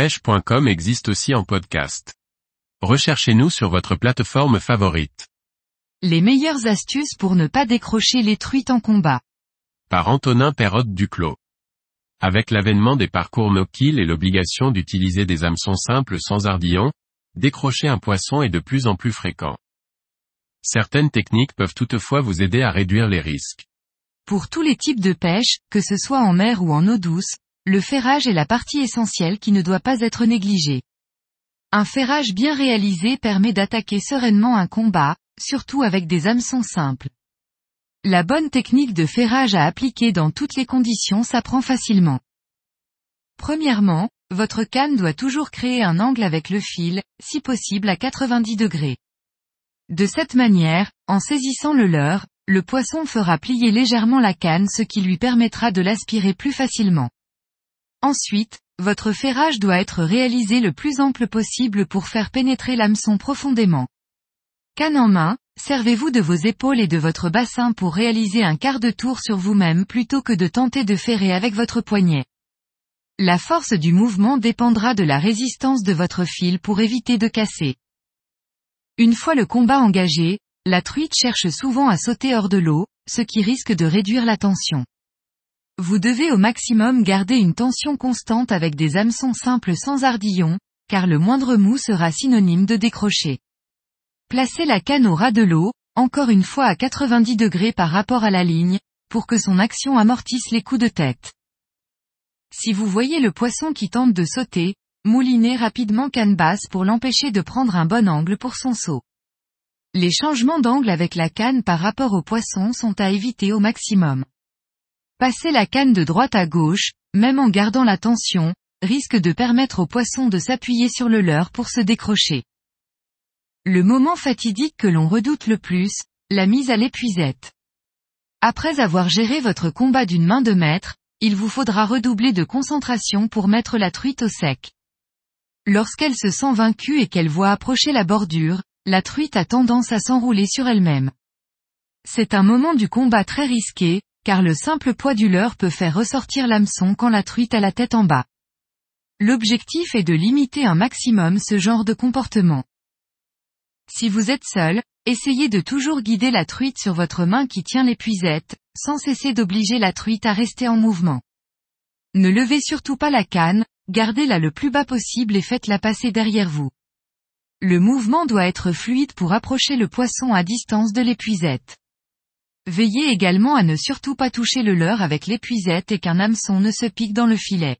pêche.com existe aussi en podcast. Recherchez-nous sur votre plateforme favorite. Les meilleures astuces pour ne pas décrocher les truites en combat. Par Antonin Perrotte Duclos. Avec l'avènement des parcours no-kill et l'obligation d'utiliser des hameçons simples sans ardillon, décrocher un poisson est de plus en plus fréquent. Certaines techniques peuvent toutefois vous aider à réduire les risques. Pour tous les types de pêche, que ce soit en mer ou en eau douce, le ferrage est la partie essentielle qui ne doit pas être négligée. Un ferrage bien réalisé permet d'attaquer sereinement un combat, surtout avec des hameçons simples. La bonne technique de ferrage à appliquer dans toutes les conditions s'apprend facilement. Premièrement, votre canne doit toujours créer un angle avec le fil, si possible à 90 degrés. De cette manière, en saisissant le leurre, le poisson fera plier légèrement la canne ce qui lui permettra de l'aspirer plus facilement. Ensuite, votre ferrage doit être réalisé le plus ample possible pour faire pénétrer l'hameçon profondément. Canne en main, servez-vous de vos épaules et de votre bassin pour réaliser un quart de tour sur vous-même plutôt que de tenter de ferrer avec votre poignet. La force du mouvement dépendra de la résistance de votre fil pour éviter de casser. Une fois le combat engagé, la truite cherche souvent à sauter hors de l'eau, ce qui risque de réduire la tension. Vous devez au maximum garder une tension constante avec des hameçons simples sans ardillon, car le moindre mou sera synonyme de décrocher. Placez la canne au ras de l'eau, encore une fois à 90 degrés par rapport à la ligne, pour que son action amortisse les coups de tête. Si vous voyez le poisson qui tente de sauter, Moulinez rapidement canne basse pour l'empêcher de prendre un bon angle pour son saut. Les changements d'angle avec la canne par rapport au poisson sont à éviter au maximum. Passer la canne de droite à gauche, même en gardant la tension, risque de permettre au poisson de s'appuyer sur le leurre pour se décrocher. Le moment fatidique que l'on redoute le plus, la mise à l'épuisette. Après avoir géré votre combat d'une main de maître, il vous faudra redoubler de concentration pour mettre la truite au sec. Lorsqu'elle se sent vaincue et qu'elle voit approcher la bordure, la truite a tendance à s'enrouler sur elle-même. C'est un moment du combat très risqué, car le simple poids du leurre peut faire ressortir l'hameçon quand la truite a la tête en bas. L'objectif est de limiter un maximum ce genre de comportement. Si vous êtes seul, essayez de toujours guider la truite sur votre main qui tient l'épuisette, sans cesser d'obliger la truite à rester en mouvement. Ne levez surtout pas la canne, gardez-la le plus bas possible et faites-la passer derrière vous. Le mouvement doit être fluide pour approcher le poisson à distance de l'épuisette. Veillez également à ne surtout pas toucher le leurre avec l'épuisette et qu'un hameçon ne se pique dans le filet.